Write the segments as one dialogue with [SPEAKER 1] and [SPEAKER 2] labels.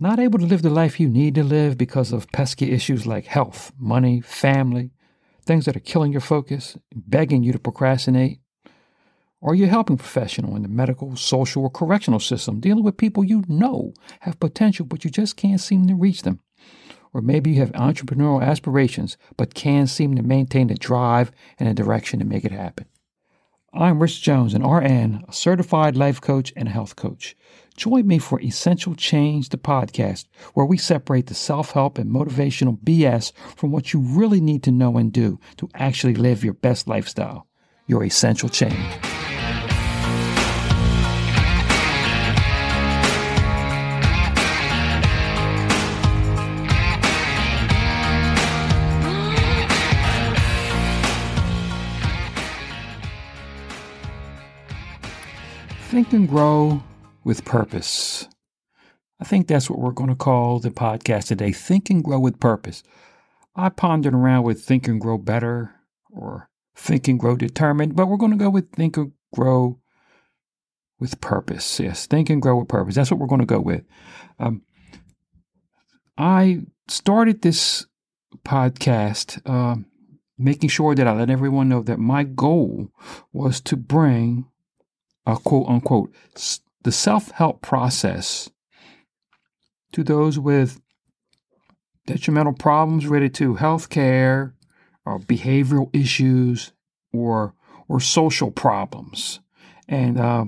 [SPEAKER 1] not able to live the life you need to live because of pesky issues like health, money, family, things that are killing your focus, begging you to procrastinate? Or you're a helping professional in the medical, social, or correctional system dealing with people you know have potential, but you just can't seem to reach them. Or maybe you have entrepreneurial aspirations, but can't seem to maintain the drive and the direction to make it happen. I'm Rich Jones, an RN, a certified life coach and health coach. Join me for Essential Change, the podcast, where we separate the self help and motivational BS from what you really need to know and do to actually live your best lifestyle, your essential change. Think and grow with purpose. I think that's what we're going to call the podcast today Think and Grow with Purpose. I pondered around with Think and Grow Better or Think and Grow Determined, but we're going to go with Think and Grow with Purpose. Yes, Think and Grow with Purpose. That's what we're going to go with. Um, I started this podcast uh, making sure that I let everyone know that my goal was to bring uh, quote unquote, the self help process to those with detrimental problems related to health care or behavioral issues or or social problems. And uh,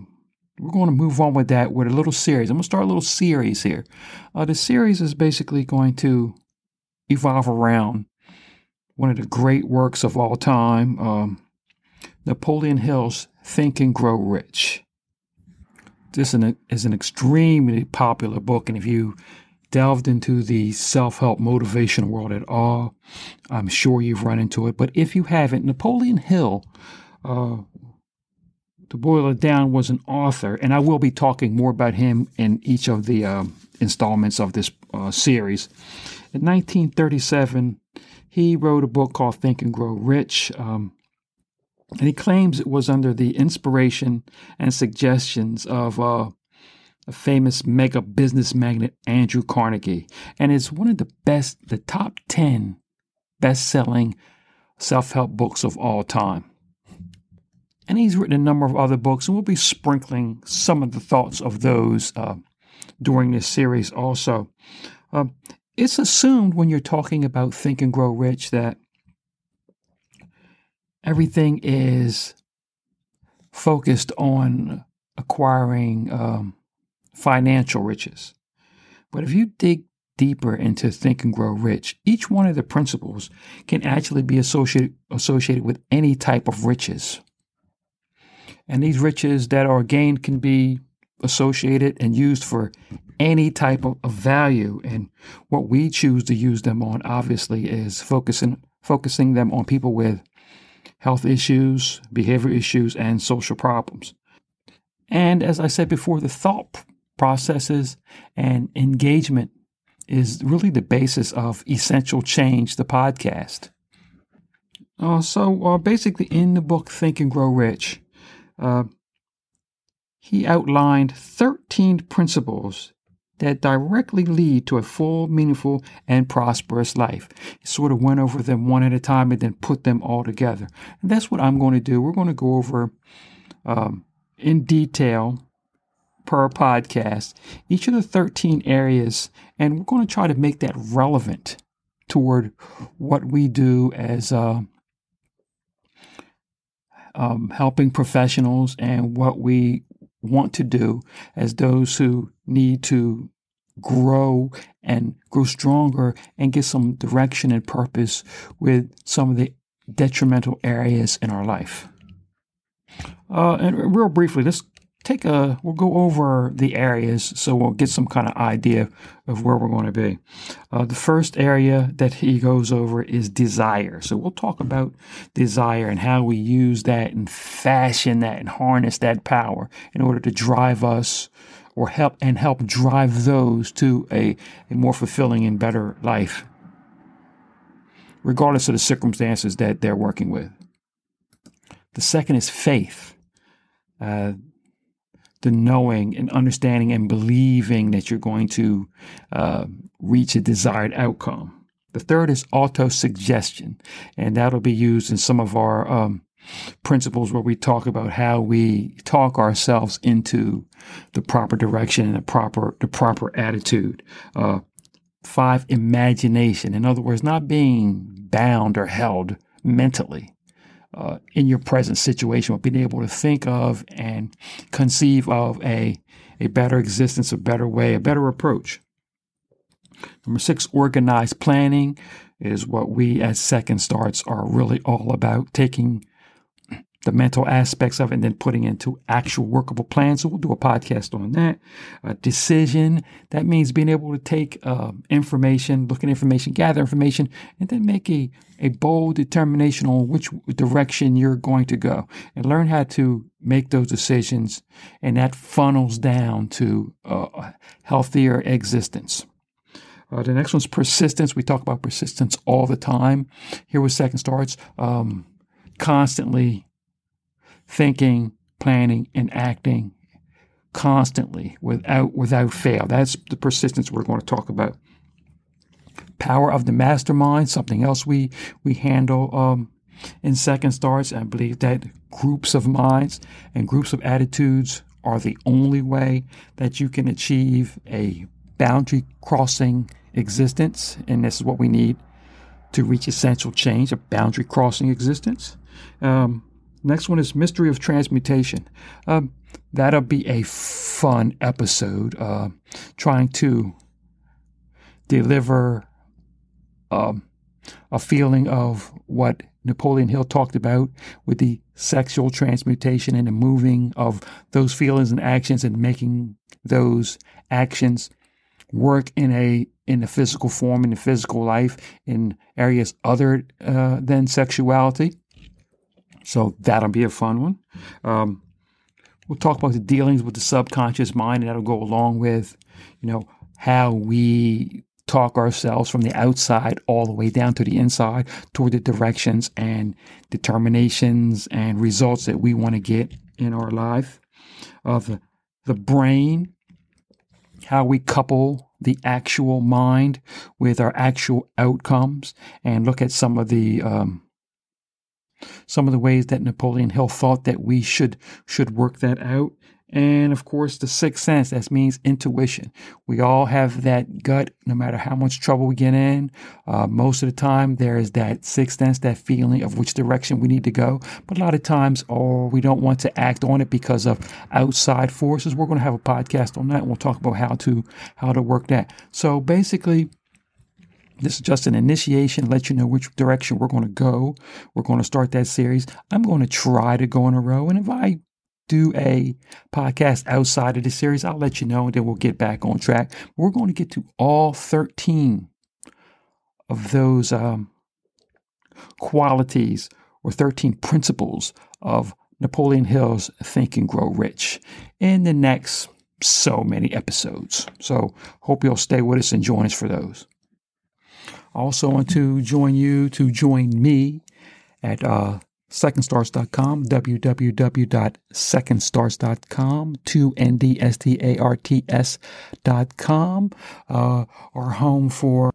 [SPEAKER 1] we're going to move on with that with a little series. I'm going to start a little series here. Uh, the series is basically going to evolve around one of the great works of all time, um, Napoleon Hill's Think and Grow Rich. This is an extremely popular book, and if you delved into the self help motivation world at all, I'm sure you've run into it. But if you haven't, Napoleon Hill, uh, to boil it down, was an author, and I will be talking more about him in each of the uh, installments of this uh, series. In 1937, he wrote a book called Think and Grow Rich. Um, and he claims it was under the inspiration and suggestions of uh, a famous mega business magnate, Andrew Carnegie. And it's one of the best, the top 10 best selling self help books of all time. And he's written a number of other books, and we'll be sprinkling some of the thoughts of those uh, during this series also. Uh, it's assumed when you're talking about Think and Grow Rich that everything is focused on acquiring um, financial riches. But if you dig deeper into Think and Grow Rich, each one of the principles can actually be associated, associated with any type of riches. And these riches that are gained can be associated and used for any type of, of value. And what we choose to use them on, obviously, is focusing focusing them on people with health issues, behavior issues, and social problems. And as I said before, the thought processes and engagement is really the basis of Essential Change, the podcast. Uh, so uh, basically, in the book Think and Grow Rich, uh, he outlined 13 principles that directly lead to a full, meaningful, and prosperous life. Sort of went over them one at a time and then put them all together. And that's what I'm going to do. We're going to go over um, in detail per podcast each of the 13 areas, and we're going to try to make that relevant toward what we do as uh, um, helping professionals and what we want to do as those who need to grow and grow stronger and get some direction and purpose with some of the detrimental areas in our life. Uh, and real briefly, let's take a we'll go over the areas so we'll get some kind of idea of where we're going to be. Uh, the first area that he goes over is desire. So we'll talk about desire and how we use that and fashion that and harness that power in order to drive us or help and help drive those to a, a more fulfilling and better life regardless of the circumstances that they're working with. The second is faith. Uh, the knowing and understanding and believing that you're going to uh, reach a desired outcome. The third is auto suggestion, and that'll be used in some of our um, principles where we talk about how we talk ourselves into the proper direction and the proper the proper attitude. Uh, five, imagination. In other words, not being bound or held mentally uh, in your present situation, but being able to think of and conceive of a, a better existence, a better way, a better approach. Number six, organized planning is what we as Second Starts are really all about, taking the mental aspects of it and then putting into actual workable plans. So we'll do a podcast on that. A decision, that means being able to take uh, information, look at information, gather information, and then make a, a bold determination on which direction you're going to go and learn how to make those decisions. And that funnels down to uh, a healthier existence. Uh, the next one's persistence. We talk about persistence all the time. Here with Second Starts, um, constantly thinking, planning, and acting constantly without without fail. That's the persistence we're going to talk about. Power of the mastermind, something else we we handle um, in second starts. I believe that groups of minds and groups of attitudes are the only way that you can achieve a boundary crossing existence, and this is what we need to reach essential change, a boundary crossing existence. Um, Next one is Mystery of Transmutation. Um, that'll be a fun episode, uh, trying to deliver um, a feeling of what Napoleon Hill talked about with the sexual transmutation and the moving of those feelings and actions and making those actions work in a in the physical form in the physical life in areas other uh, than sexuality so that'll be a fun one. Um, we'll talk about the dealings with the subconscious mind, and that'll go along with, you know, how we talk ourselves from the outside all the way down to the inside toward the directions and determinations and results that we want to get in our life. Of the, the brain, how we couple the actual mind with our actual outcomes, and look at some of the um, some of the ways that Napoleon Hill thought that we should should work that out. And of course, the sixth sense, that means intuition. We all have that gut, no matter how much trouble we get in. Uh, most of the time, there is that sixth sense, that feeling of which direction we need to go. But a lot of times, or oh, we don't want to act on it because of outside forces. We're going to have a podcast on that, and we'll talk about how to how to work that. So basically, this is just an initiation, let you know which direction we're going to go. We're going to start that series. I'm going to try to go in a row. And if I do a podcast outside of the series, I'll let you know and then we'll get back on track. We're going to get to all 13 of those um, qualities or 13 principles of Napoleon Hill's Think and Grow Rich in the next so many episodes. So hope you'll stay with us and join us for those. Also want to join you to join me at uh, secondstarts.com, www.secondstarts.com, 2ndstarts.com, uh, our home for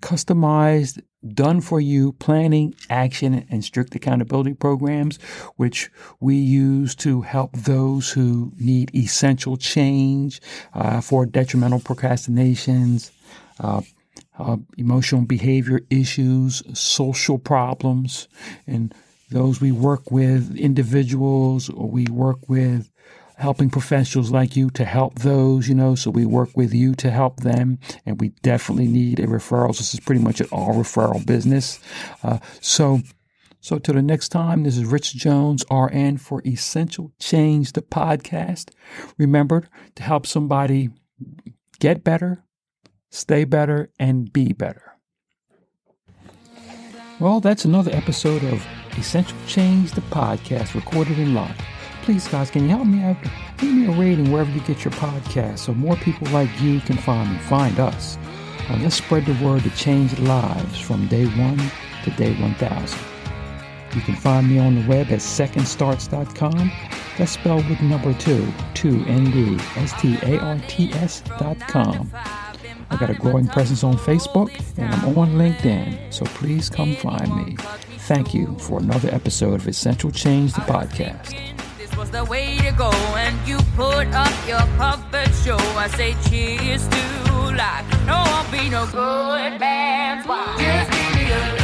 [SPEAKER 1] customized, done for you planning, action, and strict accountability programs, which we use to help those who need essential change uh, for detrimental procrastinations, uh, uh, emotional behavior issues, social problems, and those we work with individuals or we work with helping professionals like you to help those, you know, so we work with you to help them. And we definitely need a referral. This is pretty much an all referral business. Uh, so, so till the next time, this is Rich Jones, RN for Essential Change, the podcast. Remember to help somebody get better, stay better, and be better. Well, that's another episode of Essential Change, the podcast, recorded in live. Please, guys, can you help me out? Give me a rating wherever you get your podcast so more people like you can find me, find us. let's spread the word to change lives from day one to day 1000. You can find me on the web at secondstarts.com. That's spelled with number two, two, N-D, S-T-A-R-T-S dot com. I got a growing presence on Facebook and I'm on LinkedIn, so please come find me. Thank you for another episode of Essential Change, the podcast.
[SPEAKER 2] This was the way to go, and you put up your puppet show. I say cheers to life. No, I'll be no good man's wife. Just give me a